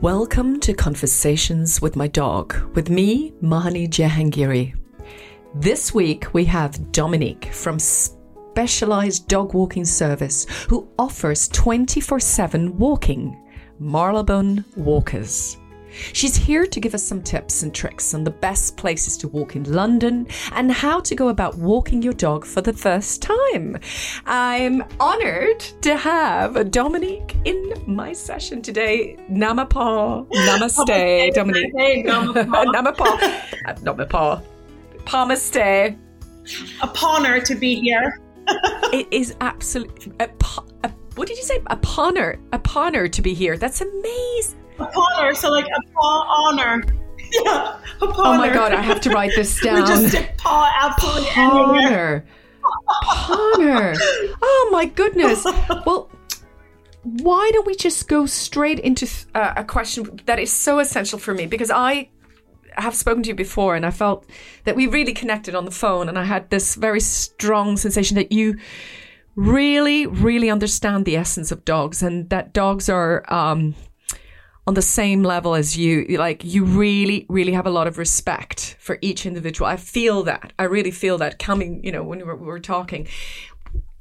Welcome to Conversations with My Dog, with me, Mahani Jahangiri. This week we have Dominique from Specialized Dog Walking Service, who offers 24 7 walking, Marylebone Walkers. She's here to give us some tips and tricks on the best places to walk in London and how to go about walking your dog for the first time. I'm honored to have Dominique in my session today. Namapa, namaste, Dominique. Namapa, uh, namapa, palmaste. a honor to be here. It is absolutely a, a, what did you say? A honor, a honor to be here. That's amazing. A so like a paw honor. Yeah, honor. Oh my god, I have to write this down. we just stick paw absolutely anywhere. Honor. Honor. Oh my goodness. Well, why don't we just go straight into th- uh, a question that is so essential for me because I have spoken to you before and I felt that we really connected on the phone and I had this very strong sensation that you really, really understand the essence of dogs and that dogs are um, on the same level as you. Like you really, really have a lot of respect for each individual. I feel that. I really feel that coming, you know, when we were, we were talking.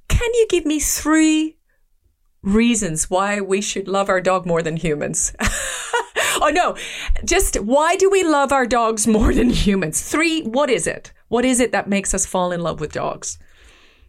Can you give me three reasons why we should love our dog more than humans? oh no, just why do we love our dogs more than humans? Three, what is it? What is it that makes us fall in love with dogs?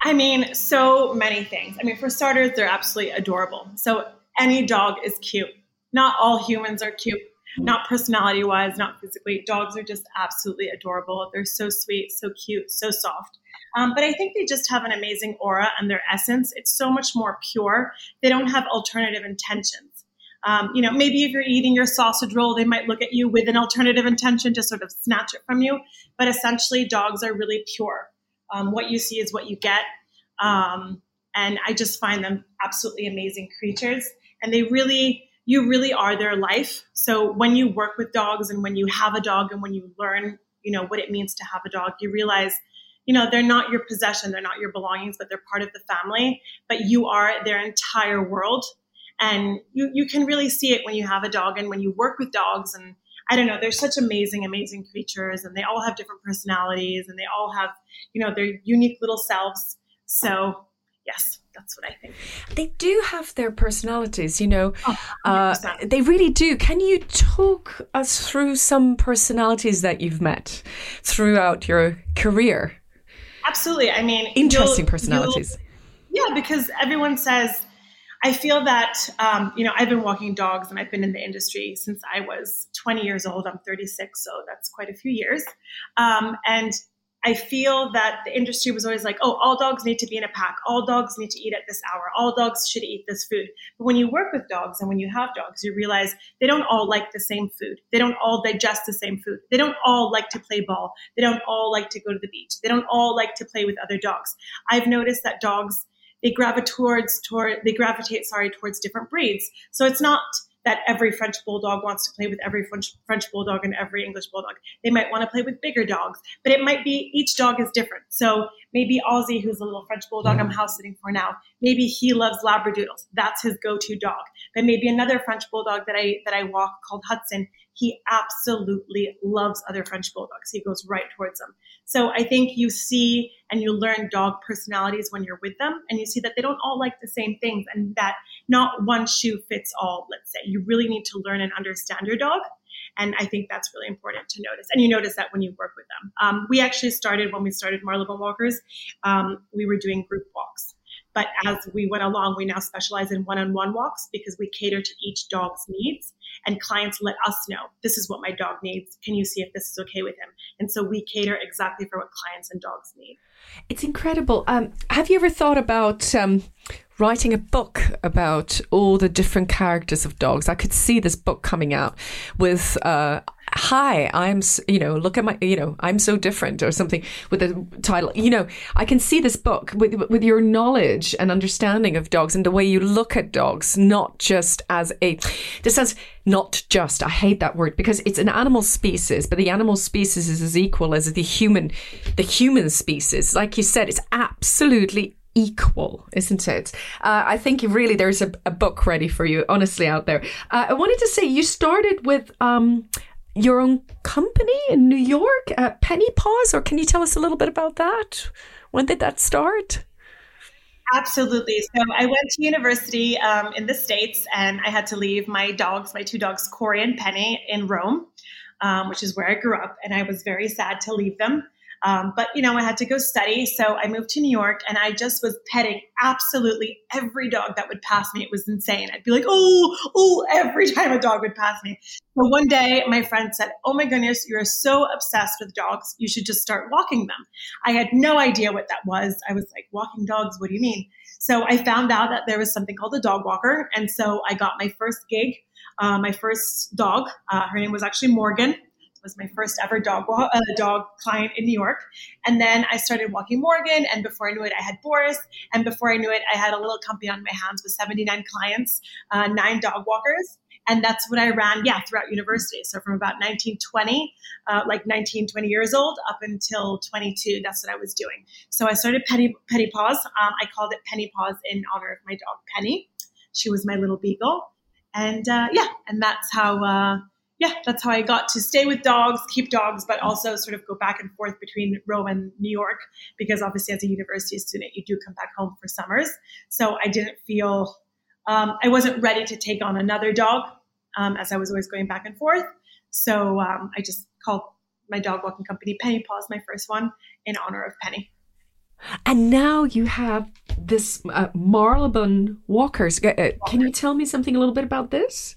I mean, so many things. I mean, for starters, they're absolutely adorable. So any dog is cute. Not all humans are cute. Not personality wise, not physically. Dogs are just absolutely adorable. They're so sweet, so cute, so soft. Um, but I think they just have an amazing aura and their essence. It's so much more pure. They don't have alternative intentions. Um, you know, maybe if you're eating your sausage roll, they might look at you with an alternative intention to sort of snatch it from you. But essentially, dogs are really pure. Um, what you see is what you get. Um, and I just find them absolutely amazing creatures. And they really, you really are their life. So when you work with dogs and when you have a dog and when you learn, you know, what it means to have a dog, you realize you know they're not your possession they're not your belongings but they're part of the family. But you are their entire world. And you you can really see it when you have a dog and when you work with dogs. And i don't know they're such amazing amazing creatures and they all have different personalities and they all have you know their unique little selves. So yes that's what i think They do have their personalities, you know. Oh, Uh, they really do. Can you talk us through some personalities that you've met throughout your career? absolutely i mean Interesting you'll- personalities. you'll- yeah because everyone says i feel that um, you know i've been walking dogs and i've been in the industry since i was 20 years old i'm 36 so that's quite a few years um, and I feel that the industry was always like, oh, all dogs need to be in a pack. All dogs need to eat at this hour. All dogs should eat this food. But when you work with dogs and when you have dogs, you realize they don't all like the same food. They don't all digest the same food. They don't all like to play ball. They don't all like to go to the beach. They don't all like to play with other dogs. I've noticed that dogs they gravitate towards toward they gravitate sorry towards different breeds. So it's not that every French bulldog wants to play with every French, French bulldog and every English bulldog. They might want to play with bigger dogs, but it might be each dog is different. So maybe Aussie, who's a little French bulldog I'm mm-hmm. house sitting for now, maybe he loves Labradoodles. That's his go-to dog. But maybe another French bulldog that I that I walk called Hudson, he absolutely loves other French bulldogs. He goes right towards them. So I think you see and you learn dog personalities when you're with them, and you see that they don't all like the same things, and that not one shoe fits all. Let's say you really need to learn and understand your dog. And I think that's really important to notice. And you notice that when you work with them. Um, we actually started when we started Marylebone Walkers, um, we were doing group walks. But as we went along, we now specialize in one on one walks because we cater to each dog's needs. And clients let us know this is what my dog needs. Can you see if this is okay with him? And so we cater exactly for what clients and dogs need. It's incredible. Um, have you ever thought about um, writing a book about all the different characters of dogs? I could see this book coming out with. Uh, hi i'm you know look at my you know i'm so different or something with the title you know i can see this book with with your knowledge and understanding of dogs and the way you look at dogs not just as a this sounds not just i hate that word because it's an animal species but the animal species is as equal as the human the human species like you said it's absolutely equal, isn't it? Uh, I think really there's a, a, book ready for you, honestly, out there. Uh, I wanted to say you started with um, your own company in New York, uh, Penny Paws, or can you tell us a little bit about that? When did that start? Absolutely. So I went to university um, in the States and I had to leave my dogs, my two dogs, Corey and Penny, in Rome, um, which is where I grew up. And I was very sad to leave them. Um, but you know, I had to go study, so I moved to New York, and I just was petting absolutely every dog that would pass me. It was insane. I'd be like, "Oh, oh!" every time a dog would pass me. So one day, my friend said, "Oh my goodness, you're so obsessed with dogs. You should just start walking them." I had no idea what that was. I was like, "Walking dogs? What do you mean?" So I found out that there was something called a dog walker, and so I got my first gig. Uh, my first dog, uh, her name was actually Morgan was my first ever dog uh, dog client in New York. And then I started walking Morgan, and before I knew it, I had Boris, and before I knew it, I had a little company on my hands with 79 clients, uh, nine dog walkers. And that's what I ran, yeah, throughout university. So from about 1920, uh, like 19, 20 years old, up until 22, that's what I was doing. So I started Penny, Penny Paws. Um, I called it Penny Paws in honor of my dog, Penny. She was my little beagle. And uh, yeah, and that's how uh, yeah, that's how I got to stay with dogs, keep dogs, but also sort of go back and forth between Rome and New York because obviously as a university student, you do come back home for summers. So I didn't feel um, I wasn't ready to take on another dog um, as I was always going back and forth. So um, I just called my dog walking company Penny Paws, my first one, in honor of Penny. And now you have this uh, Marylebone Walkers. Uh, can you tell me something a little bit about this?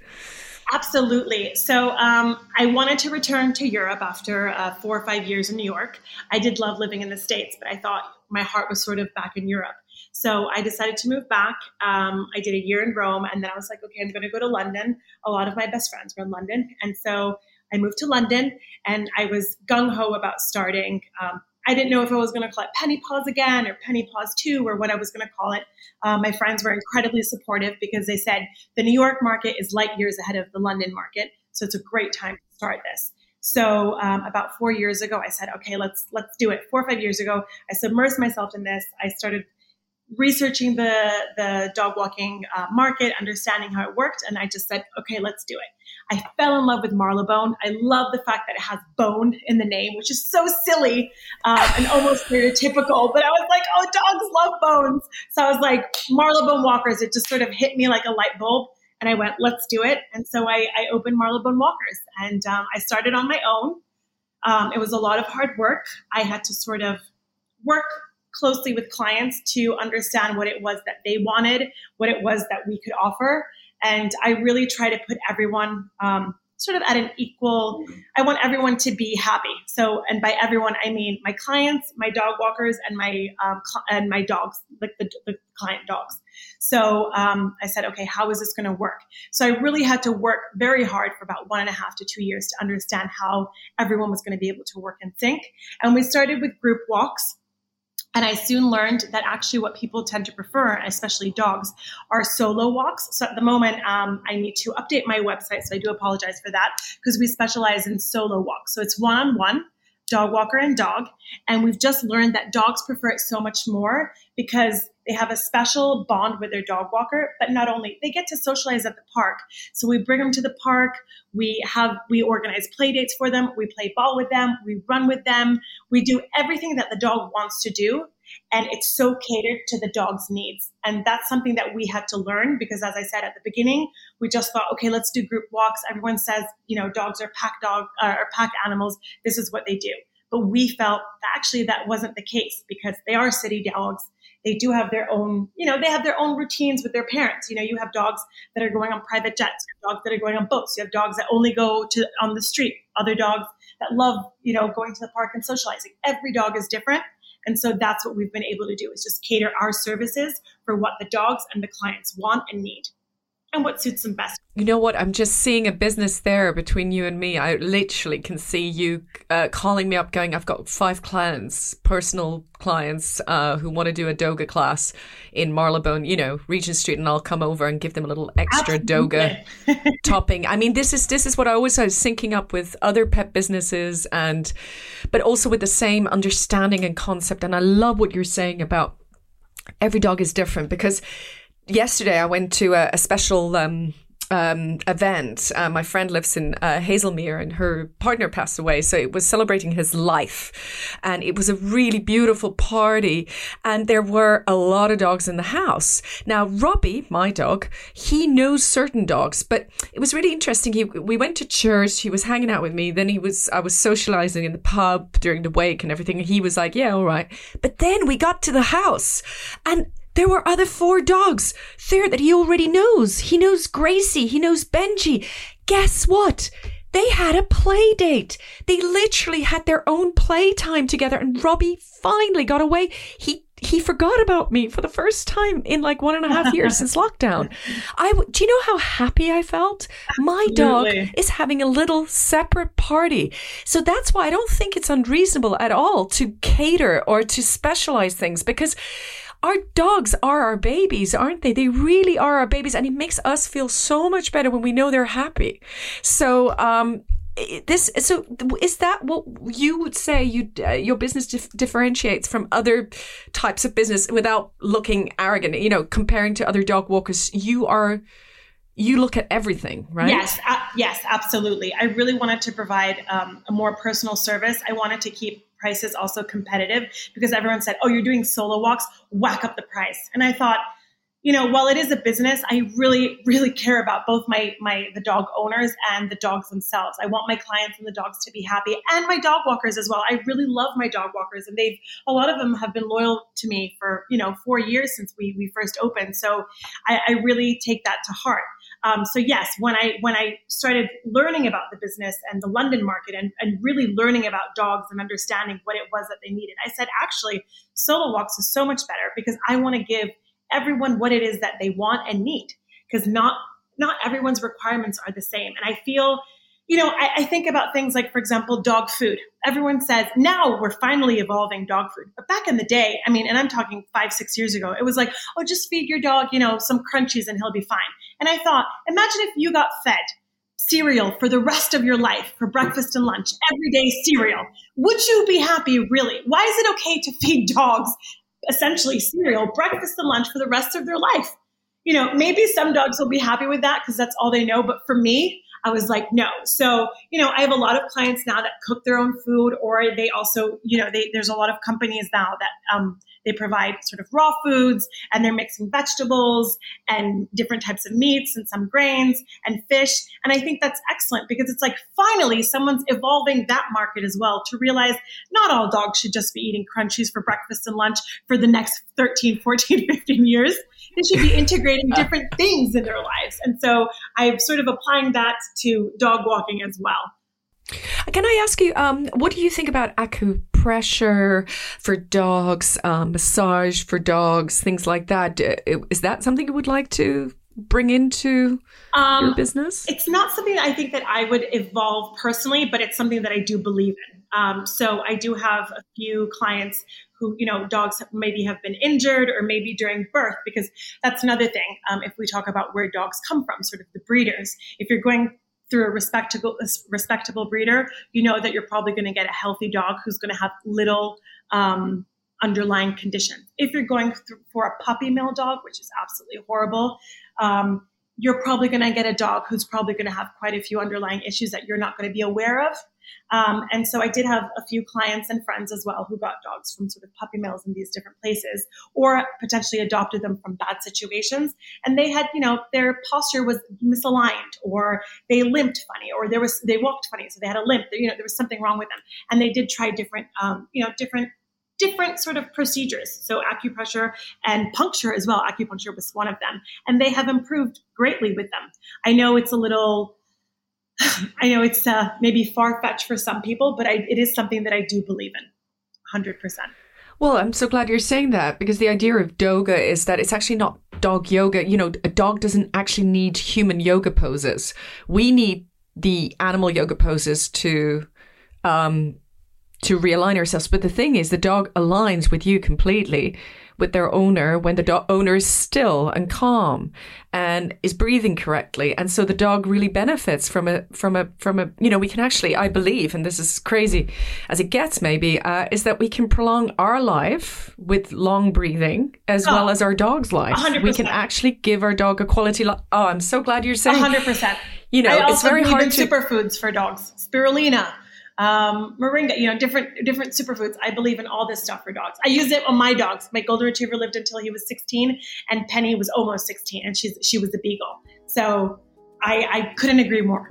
Absolutely. So um, I wanted to return to Europe after uh, four or five years in New York. I did love living in the States, but I thought my heart was sort of back in Europe. So I decided to move back. Um, I did a year in Rome, and then I was like, okay, I'm going to go to London. A lot of my best friends were in London. And so I moved to London, and I was gung ho about starting um, I didn't know if I was going to call it Penny Paws again or Penny Paws 2 or what I was going to call it. Um, my friends were incredibly supportive because they said the New York market is light years ahead of the London market. So it's a great time to start this. So um, about four years ago, I said, okay, let's let's do it. Four or five years ago, I submersed myself in this. I started researching the the dog walking uh, market, understanding how it worked, and I just said, okay, let's do it. I fell in love with Marylebone. I love the fact that it has bone in the name, which is so silly um, and almost stereotypical. But I was like, oh, dogs love bones. So I was like, Marylebone Walkers. It just sort of hit me like a light bulb. And I went, let's do it. And so I, I opened Marylebone Walkers. And um, I started on my own. Um, it was a lot of hard work. I had to sort of work closely with clients to understand what it was that they wanted, what it was that we could offer. And I really try to put everyone um, sort of at an equal, I want everyone to be happy. So, and by everyone, I mean my clients, my dog walkers, and my, um, cl- and my dogs, like the, the client dogs. So um, I said, okay, how is this going to work? So I really had to work very hard for about one and a half to two years to understand how everyone was going to be able to work in sync. And we started with group walks. And I soon learned that actually what people tend to prefer, especially dogs, are solo walks. So at the moment, um, I need to update my website. So I do apologize for that because we specialize in solo walks. So it's one on one, dog walker and dog. And we've just learned that dogs prefer it so much more because they have a special bond with their dog walker, but not only they get to socialize at the park. So we bring them to the park. We have we organize play dates for them. We play ball with them. We run with them. We do everything that the dog wants to do, and it's so catered to the dog's needs. And that's something that we had to learn because, as I said at the beginning, we just thought, okay, let's do group walks. Everyone says, you know, dogs are pack dog uh, or pack animals. This is what they do. But we felt actually that wasn't the case because they are city dogs they do have their own, you know, they have their own routines with their parents. You know, you have dogs that are going on private jets, dogs that are going on boats. You have dogs that only go to on the street. Other dogs that love, you know, going to the park and socializing. Every dog is different. And so that's what we've been able to do is just cater our services for what the dogs and the clients want and need and what suits them best. You know what? I'm just seeing a business there between you and me. I literally can see you uh, calling me up, going, "I've got five clients, personal clients, uh, who want to do a doga class in Marylebone, you know, Regent Street, and I'll come over and give them a little extra Absolutely. doga topping." I mean, this is this is what I always was syncing up with other pet businesses, and but also with the same understanding and concept. And I love what you're saying about every dog is different because yesterday I went to a, a special um, um, event. Uh, my friend lives in uh, Haslemere and her partner passed away. So it was celebrating his life. And it was a really beautiful party. And there were a lot of dogs in the house. Now, Robbie, my dog, he knows certain dogs, but it was really interesting. He, we went to church. He was hanging out with me. Then he was, I was socializing in the pub during the wake and everything. And he was like, yeah, all right. But then we got to the house and there were other four dogs there that he already knows. He knows Gracie. He knows Benji. Guess what? They had a play date. They literally had their own play time together and Robbie finally got away. He he forgot about me for the first time in like one and a half years since lockdown. I do you know how happy I felt? My dog is having a little separate party. So that's why I don't think it's unreasonable at all to cater or to specialize things because our dogs are our babies, aren't they? They really are our babies. And it makes us feel so much better when we know they're happy. So, um, this so is that what you would say you uh, your business dif- differentiates from other types of business without looking arrogant you know comparing to other dog walkers you are you look at everything right yes uh, yes absolutely i really wanted to provide um, a more personal service i wanted to keep prices also competitive because everyone said, oh, you're doing solo walks, whack up the price. And I thought, you know, while it is a business, I really, really care about both my my the dog owners and the dogs themselves. I want my clients and the dogs to be happy, and my dog walkers as well. I really love my dog walkers, and they've a lot of them have been loyal to me for you know four years since we we first opened. So I, I really take that to heart. Um, so yes, when I when I started learning about the business and the London market and, and really learning about dogs and understanding what it was that they needed, I said actually solo walks is so much better because I want to give everyone what it is that they want and need because not not everyone's requirements are the same. And I feel you know, I, I, think about things like, for example, dog food. Everyone says now we're finally evolving dog food. But back in the day, I mean, and I'm talking five, six years ago, it was like, oh, just feed your dog, you know, some crunchies and he'll be fine. And I thought, imagine if you got fed cereal for the rest of your life for breakfast and lunch, everyday cereal. Would you be happy, really? Why is it okay to feed dogs essentially cereal, breakfast and lunch for the rest of their life? You know, maybe some dogs will be happy with that because that's all they know. But for me, I was like, no. So, you know, I have a lot of clients now that cook their own food, or they also, you know, they, there's a lot of companies now that um, they provide sort of raw foods and they're mixing vegetables and different types of meats and some grains and fish. And I think that's excellent because it's like finally someone's evolving that market as well to realize not all dogs should just be eating crunchies for breakfast and lunch for the next 13, 14, 15 years. They should be integrating different things in their lives. And so I'm sort of applying that to dog walking as well. Can I ask you, um, what do you think about acupressure for dogs, um, massage for dogs, things like that? Is that something you would like to bring into um, your business? It's not something I think that I would evolve personally, but it's something that I do believe in. Um, so I do have a few clients who, you know, dogs maybe have been injured or maybe during birth, because that's another thing. Um, if we talk about where dogs come from, sort of the breeders, if you're going through a respectable respectable breeder, you know that you're probably going to get a healthy dog who's going to have little um, underlying conditions. If you're going for a puppy mill dog, which is absolutely horrible, um, you're probably going to get a dog who's probably going to have quite a few underlying issues that you're not going to be aware of. Um, and so I did have a few clients and friends as well who got dogs from sort of puppy mills in these different places or potentially adopted them from bad situations. And they had, you know, their posture was misaligned or they limped funny or there was, they walked funny. So they had a limp, you know, there was something wrong with them. And they did try different, um, you know, different different sort of procedures. So acupressure and puncture as well. Acupuncture was one of them. And they have improved greatly with them. I know it's a little, I know it's uh, maybe far fetched for some people, but I, it is something that I do believe in 100%. Well, I'm so glad you're saying that because the idea of doga is that it's actually not dog yoga. You know, a dog doesn't actually need human yoga poses. We need the animal yoga poses to um, to realign ourselves. But the thing is, the dog aligns with you completely with their owner when the dog owner is still and calm and is breathing correctly. And so the dog really benefits from a from a from a you know we can actually i believe and this is crazy as it gets maybe uh, is that we can prolong our life with long breathing as oh, well as our dog's life. 100%. we can actually give our dog a quality life oh i'm so glad you're saying 100% you know it's very hard to superfoods for dogs spirulina um, moringa, you know, different different superfoods. I believe in all this stuff for dogs. I use it on my dogs. My golden retriever lived until he was 16, and Penny was almost 16, and she's she was a beagle. So I, I couldn't agree more.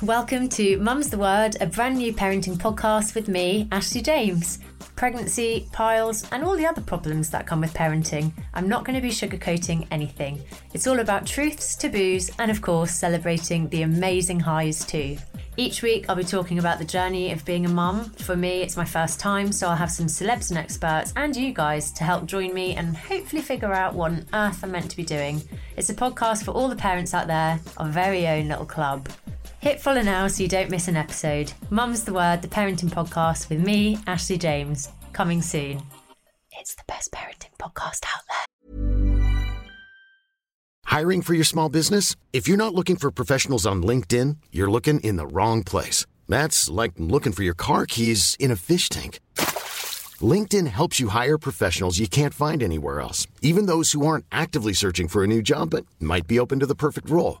Welcome to Mum's the Word, a brand new parenting podcast with me, Ashley James pregnancy, piles, and all the other problems that come with parenting. I'm not going to be sugarcoating anything. It's all about truths, taboos, and of course, celebrating the amazing highs too. Each week, I'll be talking about the journey of being a mum. For me, it's my first time, so I'll have some celebs and experts and you guys to help join me and hopefully figure out what on earth I'm meant to be doing. It's a podcast for all the parents out there, our very own little club. Hit follow now so you don't miss an episode. Mum's the Word, the parenting podcast with me, Ashley James, coming soon. It's the best parenting podcast out there. Hiring for your small business? If you're not looking for professionals on LinkedIn, you're looking in the wrong place. That's like looking for your car keys in a fish tank. LinkedIn helps you hire professionals you can't find anywhere else, even those who aren't actively searching for a new job but might be open to the perfect role.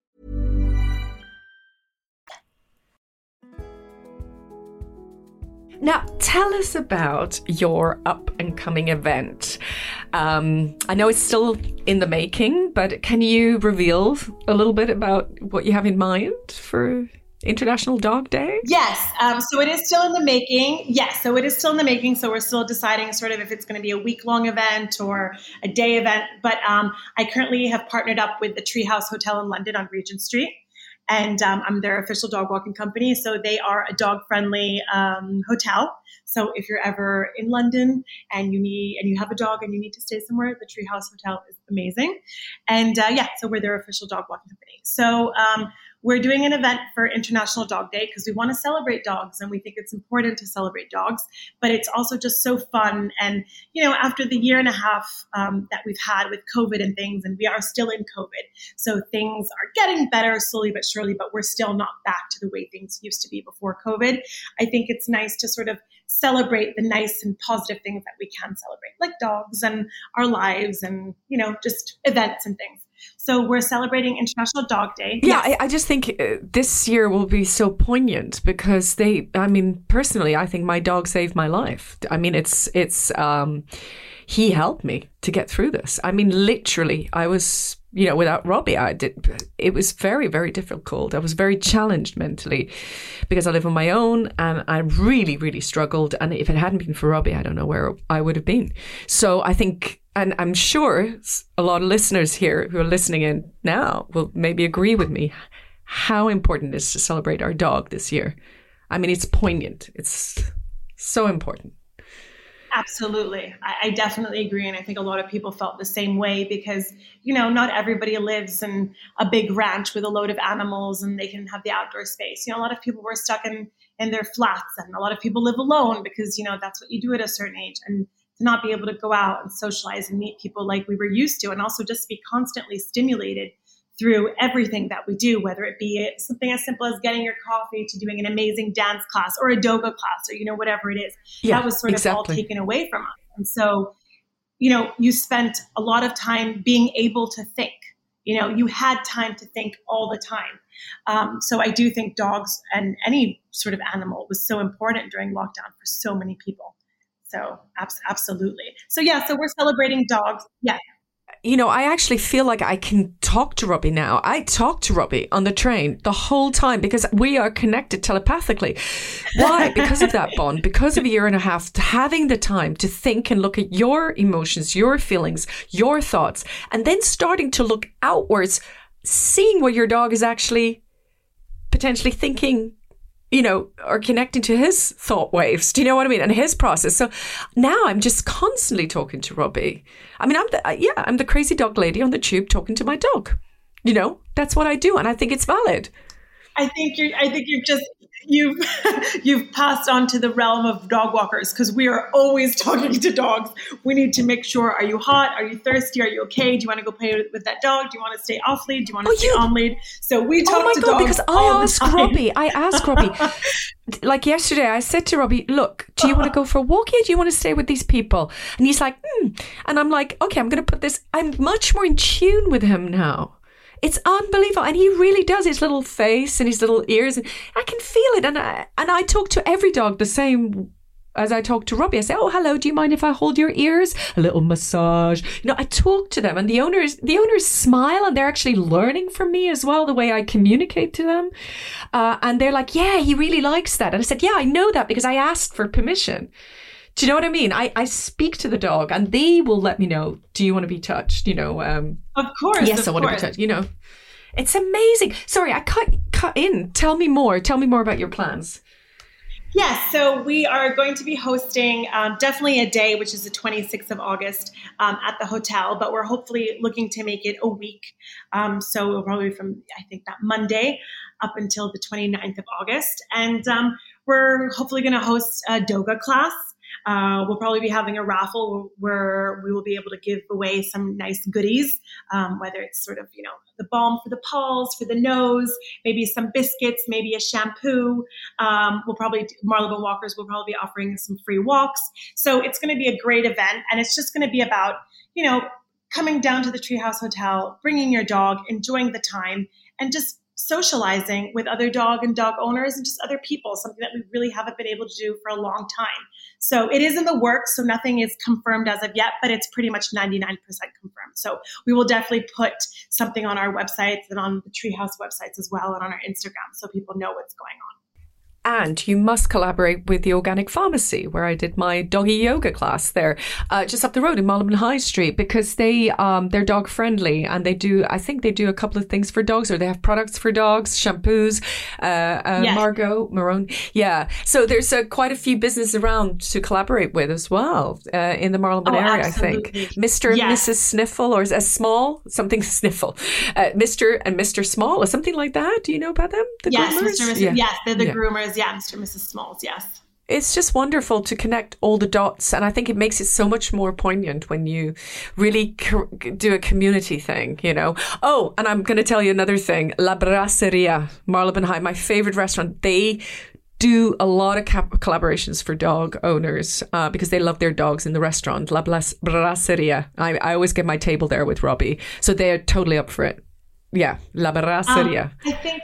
Now, tell us about your up and coming event. Um, I know it's still in the making, but can you reveal a little bit about what you have in mind for International Dog Day? Yes. Um, so it is still in the making. Yes. So it is still in the making. So we're still deciding sort of if it's going to be a week long event or a day event. But um, I currently have partnered up with the Treehouse Hotel in London on Regent Street and um, I'm their official dog walking company. So they are a dog friendly um, hotel. So if you're ever in London and you need and you have a dog and you need to stay somewhere, the Treehouse Hotel is amazing. And uh, yeah, so we're their official dog walking company. So um, we're doing an event for International Dog Day because we want to celebrate dogs and we think it's important to celebrate dogs. But it's also just so fun. And, you know, after the year and a half um, that we've had with COVID and things, and we are still in COVID. So things are getting better slowly but surely, but we're still not back to the way things used to be before COVID. I think it's nice to sort of celebrate the nice and positive things that we can celebrate, like dogs and our lives and, you know, just events and things. So we're celebrating International Dog Day. Yeah, yes. I, I, just think uh, this year will be so poignant because they. I mean, personally, I think my dog saved my life. I mean, it's it's. um he helped me to get through this. I mean, literally, I was, you know, without Robbie, I did, it was very, very difficult. I was very challenged mentally because I live on my own and I really, really struggled. And if it hadn't been for Robbie, I don't know where I would have been. So I think and I'm sure a lot of listeners here who are listening in now will maybe agree with me how important it is to celebrate our dog this year. I mean, it's poignant. It's so important. Absolutely. I, I, definitely agree. And I think a lot of people felt the same way because, you know, not everybody lives in a big ranch with a load of animals and they can have the outdoor space. You know, a lot of people were stuck in, in their flats and a lot of people live alone because, you know, that's what you do at a certain age. And not be able to go out and socialize and meet people like we were used to, and also just be constantly stimulated through everything that we do, whether it be something as simple as getting your coffee to doing an amazing dance class or a doga class or, you know, whatever it is. Yeah, that was sort exactly. of all taken away from us. And so, you know, you spent a lot of time being able to think. You know, you had time to think all the time. Um, so I do think dogs and any sort of animal was so important during lockdown for so many people. So absolutely. So yeah, so we're celebrating dogs. Yeah. You know, I actually feel like I can talk to Robbie now. I talk to Robbie on the train the whole time because we are connected telepathically. Why? because of that bond, because of a year and a half, having the time to think and look at your emotions, your feelings, your thoughts, and then starting to look outwards, seeing what your dog is actually potentially thinking you know, or connecting to his thought waves. Do you know what I mean? And his process. So now I'm just constantly talking to Robbie. I mean, I'm the, yeah, I'm the crazy dog lady on the tube talking to my dog. You know, that's what I do. And I think it's valid. I think you're, I think you're just, you've you've passed on to the realm of dog walkers because we are always talking to dogs. We need to make sure: Are you hot? Are you thirsty? Are you okay? Do you want to go play with, that dog? Do you want to stay off lead? Do you want to oh, stay you... on lead? So we talk to the dog. oh my to God, dogs because I ask Robbie. I ask Robbie. like yesterday, I said to Robbie, "Look, do you want to go for a walk here? Do you want to stay with these people?" And he's like, hmm. and I'm like, "Okay, I'm going to put this." I'm much more in tune with him now. It's unbelievable. And he really does his little face and his little ears. And I can feel it. And I, and I talk to every dog the same as I talk to Robbie. I say, "Oh, hello. Do you mind if I hold your ears? A little massage." You know, I talk to them, and the owners, the owners smile, and they're actually learning from me as well the way I communicate to them. Uh, and they're like, "Yeah, he really likes that." And I said, "Yeah, I know that because I asked for permission." Do you know what I mean? I, I speak to the dog and they will let me know, do you want to be touched? You know, um, of course. Yes, of I want course. to be touched. You know, it's amazing. Sorry, I cut, cut in. Tell me more. Tell me more about your plans. Yes, so we are going to be hosting um, definitely a day, which is the 26th of August um, at the hotel, but we're hopefully looking to make it a week. Um, so we'll probably from, I think, that Monday up until the 29th of August. And um, we're hopefully going to host a Doga class. Uh, we'll probably be having a raffle where we will be able to give away some nice goodies, um, whether it's sort of, you know, the balm for the paws, for the nose, maybe some biscuits, maybe a shampoo. Um, we'll probably, Marylebone Walkers will probably be offering some free walks. So it's going to be a great event. And it's just going to be about, you know, coming down to the Treehouse Hotel, bringing your dog, enjoying the time, and just socializing with other dog and dog owners and just other people, something that we really haven't been able to do for a long time. So it is in the works. So nothing is confirmed as of yet, but it's pretty much 99% confirmed. So we will definitely put something on our websites and on the Treehouse websites as well and on our Instagram so people know what's going on. And you must collaborate with the Organic Pharmacy, where I did my doggy yoga class there, uh, just up the road in Marylebone High Street, because they um, they're dog friendly and they do. I think they do a couple of things for dogs, or they have products for dogs, shampoos. Uh, uh, yes. Margot Marone, yeah. So there's uh, quite a few businesses around to collaborate with as well uh, in the Marylebone oh, area. Absolutely. I think Mr. And Mrs. Sniffle, or is a small something Sniffle, uh, Mr. and Mr. Small, or something like that. Do you know about them? The yes, groomers? Mr. Yeah. Yes, they're the yeah. groomers. Yeah, Mr. and Mrs. Smalls. Yes. It's just wonderful to connect all the dots, and I think it makes it so much more poignant when you really co- do a community thing, you know. Oh, and I'm going to tell you another thing: La Brasseria, Marylebone High, my favorite restaurant. They do a lot of cap- collaborations for dog owners uh, because they love their dogs in the restaurant. La Brasseria. I, I always get my table there with Robbie, so they're totally up for it. Yeah, La Brasseria. Um, I think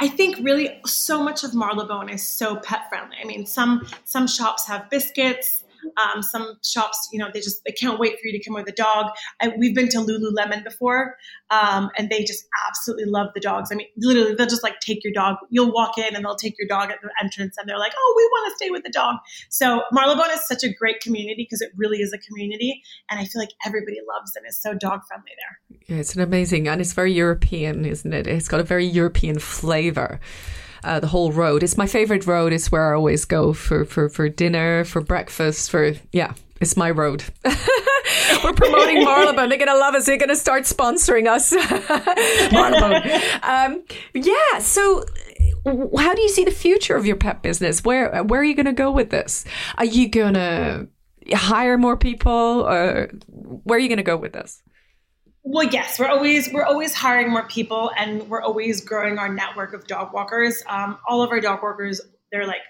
I think really so much of Marylebone is so pet friendly. I mean, some some shops have biscuits, um, some shops, you know, they just they can't wait for you to come with a dog. I, we've been to Lululemon before, um, and they just absolutely love the dogs. I mean, literally, they'll just like take your dog. You'll walk in and they'll take your dog at the entrance, and they're like, "Oh, we want to stay with the dog." So Marylebone is such a great community because it really is a community, and I feel like everybody loves and It's so dog friendly there. Yeah, it's an amazing, and it's very European, isn't it? It's got a very European flavor uh, the whole road. It's my favorite road. It's where I always go for, for, for dinner, for breakfast, for, yeah, it's my road. We're promoting Marylebone. They're going to love us. They're going to start sponsoring us. Marylebone. Um, yeah. So, how do you see the future of your pet business? Where Where are you going to go with this? Are you going to hire more people, or where are you going to go with this? Well yes we're always we're always hiring more people and we're always growing our network of dog walkers. Um, all of our dog walkers they're like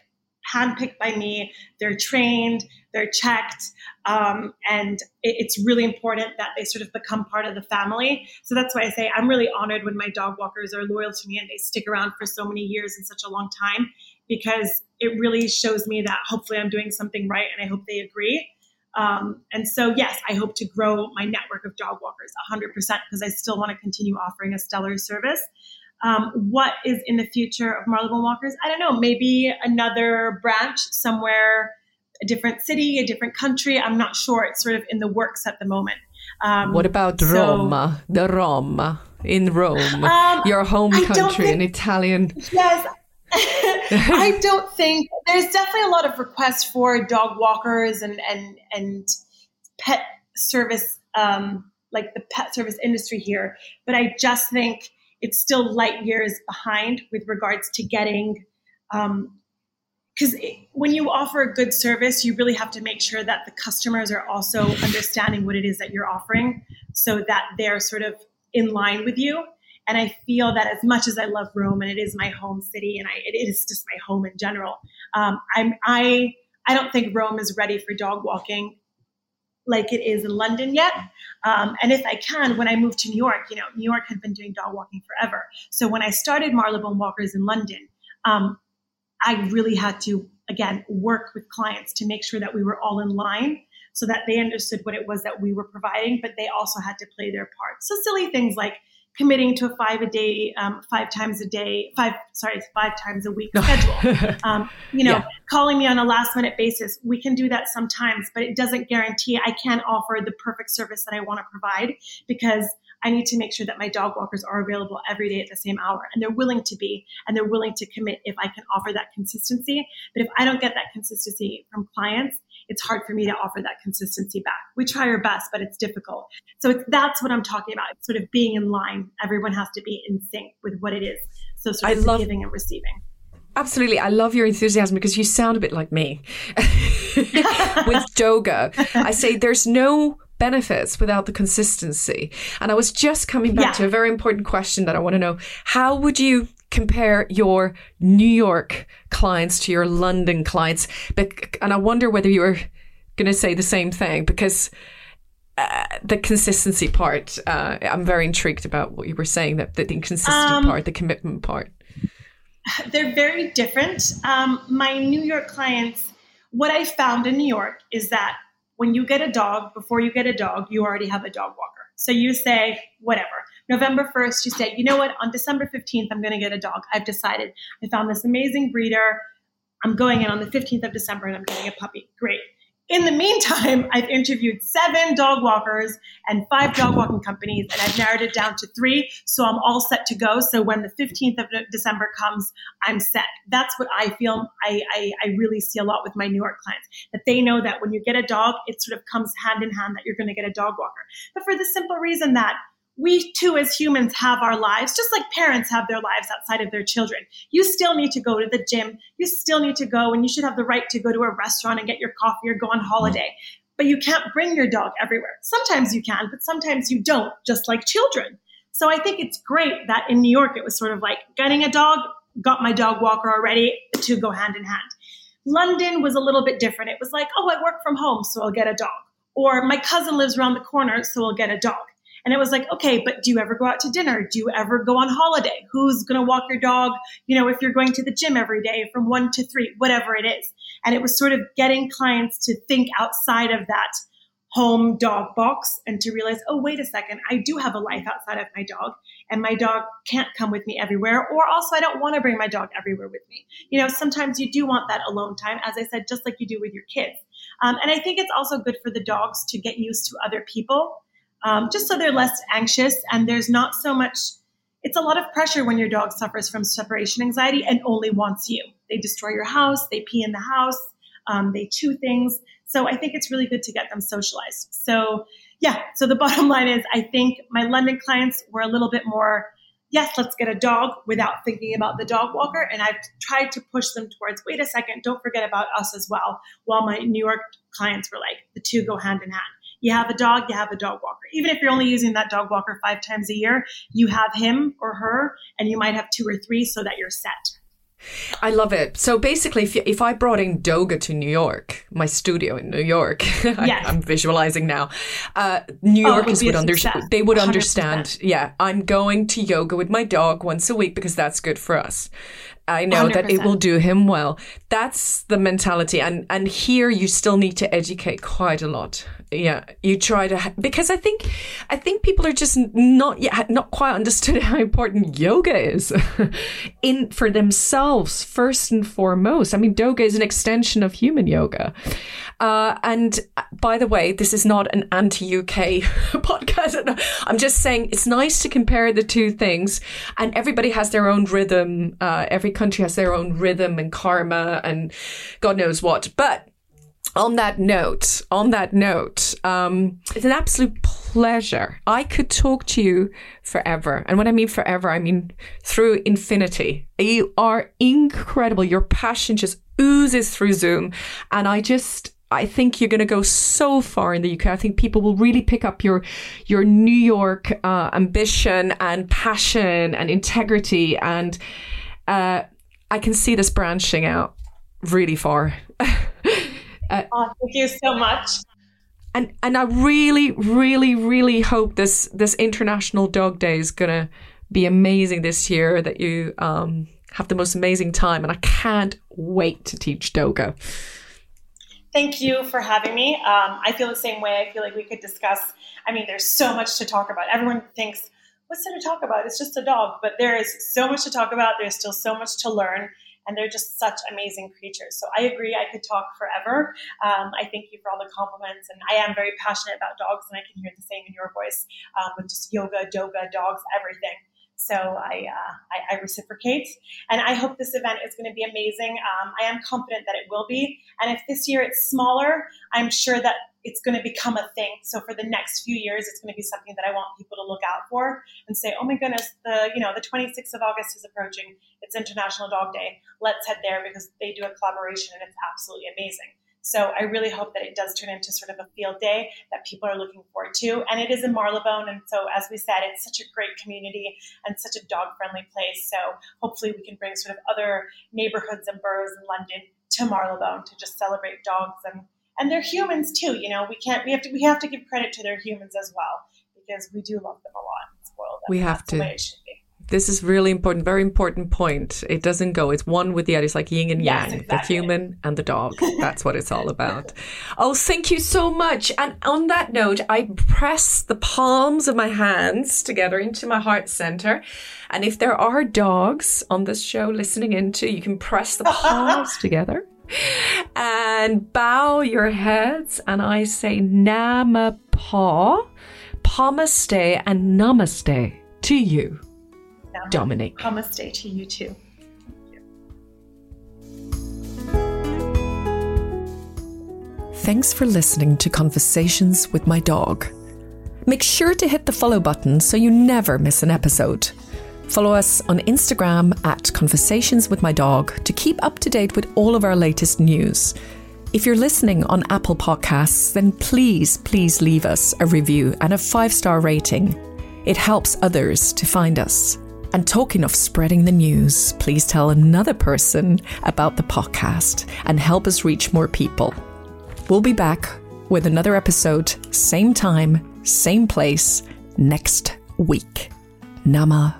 handpicked by me they're trained they're checked um, and it, it's really important that they sort of become part of the family. So that's why i say i'm really honored when my dog walkers are loyal to me and they stick around for so many years and such a long time because it really shows me that hopefully i'm doing something right and i hope they agree um, and so, yes, I hope to grow my network of dog walkers 100% because I still want to continue offering a stellar service. Um, what is in the future of Marylebone Walkers? I don't know. Maybe another branch somewhere, a different city, a different country. I'm not sure. It's sort of in the works at the moment. Um, what about so, Roma, the Roma in Rome, um, your home country, think, an Italian? Yes, I don't think there's definitely a lot of requests for dog walkers and and and pet service, um, like the pet service industry here. But I just think it's still light years behind with regards to getting. because um, when you offer a good service, you really have to make sure that the customers are also understanding what it is that you're offering, so that they're sort of in line with you. And I feel that as much as I love Rome and it is my home city and I, it is just my home in general, um, I'm, I, I don't think Rome is ready for dog walking like it is in London yet. Um, and if I can, when I moved to New York, you know, New York had been doing dog walking forever. So when I started Marylebone Walkers in London, um, I really had to, again, work with clients to make sure that we were all in line so that they understood what it was that we were providing, but they also had to play their part. So silly things like committing to a five a day, um, five times a day, five sorry, five times a week schedule. um, you know, yeah. calling me on a last minute basis. We can do that sometimes, but it doesn't guarantee I can't offer the perfect service that I want to provide because I need to make sure that my dog walkers are available every day at the same hour and they're willing to be and they're willing to commit if I can offer that consistency. But if I don't get that consistency from clients, it's hard for me to offer that consistency back. We try our best, but it's difficult. So it's, that's what I'm talking about. It's sort of being in line. Everyone has to be in sync with what it is. So sort of I love- giving and receiving. Absolutely. I love your enthusiasm because you sound a bit like me with yoga. I say there's no benefits without the consistency. And I was just coming back yeah. to a very important question that I want to know. How would you compare your New York clients to your London clients. But, and I wonder whether you were going to say the same thing because uh, the consistency part, uh, I'm very intrigued about what you were saying that the inconsistency um, part, the commitment part. They're very different. Um, my New York clients, what I found in New York is that when you get a dog, before you get a dog, you already have a dog walker. So you say, whatever. November 1st, you say, you know what, on December 15th, I'm going to get a dog. I've decided. I found this amazing breeder. I'm going in on the 15th of December and I'm getting a puppy. Great. In the meantime, I've interviewed seven dog walkers and five dog walking companies, and I've narrowed it down to three. So I'm all set to go. So when the 15th of December comes, I'm set. That's what I feel. I, I, I really see a lot with my New York clients that they know that when you get a dog, it sort of comes hand in hand that you're going to get a dog walker. But for the simple reason that we too, as humans, have our lives, just like parents have their lives outside of their children. You still need to go to the gym. You still need to go, and you should have the right to go to a restaurant and get your coffee or go on holiday. But you can't bring your dog everywhere. Sometimes you can, but sometimes you don't, just like children. So I think it's great that in New York, it was sort of like getting a dog, got my dog walker already, to go hand in hand. London was a little bit different. It was like, oh, I work from home, so I'll get a dog. Or my cousin lives around the corner, so I'll get a dog. And it was like, okay, but do you ever go out to dinner? Do you ever go on holiday? Who's going to walk your dog? You know, if you're going to the gym every day from one to three, whatever it is. And it was sort of getting clients to think outside of that home dog box and to realize, oh, wait a second, I do have a life outside of my dog and my dog can't come with me everywhere. Or also, I don't want to bring my dog everywhere with me. You know, sometimes you do want that alone time, as I said, just like you do with your kids. Um, and I think it's also good for the dogs to get used to other people um, just so they're less anxious and there's not so much it's a lot of pressure when your dog suffers from separation anxiety and only wants you. They destroy your house they pee in the house um, they chew things. So i think it's really good to get them socialized. So yeah so the bottom line is i think my london clients were a little bit more yes let's get a dog without thinking about the dog walker. And i've tried to push them towards wait a second don't forget about us as well while my new york clients were like the two go hand in hand you have a dog, you have a dog walker. Even if you're only using that dog walker five times a year, you have him or her, and you might have two or three so that you're set. I love it. So basically, if, if I brought in Doga to New York, my studio in New York, yes. I, am visualizing now. Uh, New oh, Yorkers would understand. They would 100%. understand. Yeah, I'm going to yoga with my dog once a week because that's good for us. I know 100%. that it will do him well. That's the mentality, and and here you still need to educate quite a lot yeah you try to because i think i think people are just not yet not quite understood how important yoga is in for themselves first and foremost i mean doga is an extension of human yoga uh, and uh, by the way this is not an anti-uk podcast i'm just saying it's nice to compare the two things and everybody has their own rhythm uh, every country has their own rhythm and karma and god knows what but on that note, on that note, um, it's an absolute pleasure. I could talk to you forever. And when I mean forever, I mean through infinity. You are incredible. Your passion just oozes through Zoom. And I just, I think you're going to go so far in the UK. I think people will really pick up your your New York uh, ambition and passion and integrity. And uh, I can see this branching out really far. Uh, oh, thank you so much. And and I really, really, really hope this this International Dog Day is gonna be amazing this year. That you um, have the most amazing time, and I can't wait to teach Doga. Thank you for having me. Um, I feel the same way. I feel like we could discuss. I mean, there's so much to talk about. Everyone thinks, what's there to talk about? It's just a dog. But there is so much to talk about. There's still so much to learn and they're just such amazing creatures. So I agree, I could talk forever. Um, I thank you for all the compliments, and I am very passionate about dogs, and I can hear the same in your voice um, with just yoga, doga, dogs, everything. So I, uh, I, I, reciprocate, and I hope this event is going to be amazing. Um, I am confident that it will be, and if this year it's smaller, I'm sure that it's going to become a thing. So for the next few years, it's going to be something that I want people to look out for and say, "Oh my goodness, the you know the 26th of August is approaching. It's International Dog Day. Let's head there because they do a collaboration and it's absolutely amazing." So I really hope that it does turn into sort of a field day that people are looking forward to. And it is in Marylebone. And so, as we said, it's such a great community and such a dog friendly place. So hopefully we can bring sort of other neighborhoods and boroughs in London to Marylebone to just celebrate dogs and and they're humans too. You know, we can't we have to we have to give credit to their humans as well because we do love them a lot and spoil them. We have to. This is really important, very important point. It doesn't go. It's one with the other. It's like yin and Yes, yang, exactly. the human and the dog. That's what it's all about. Oh, thank you so much. And on that note, I press the palms of my hands together into my heart center. And if there are dogs on this show listening into, you can press the palms together and bow your heads. And I say Namapaw, Pamaste, and Namaste to you. Dominic. Namaste to you too. Thanks for listening to Conversations with My Dog. Make sure to hit the follow button so you never miss an episode. Follow us on Instagram at Conversations with My Dog to keep up to date with all of our latest news. If you're listening on Apple Podcasts, then please, please leave us a review and a five star rating. It helps others to find us. And talking of spreading the news, please tell another person about the podcast and help us reach more people. We'll be back with another episode, same time, same place, next week. Nama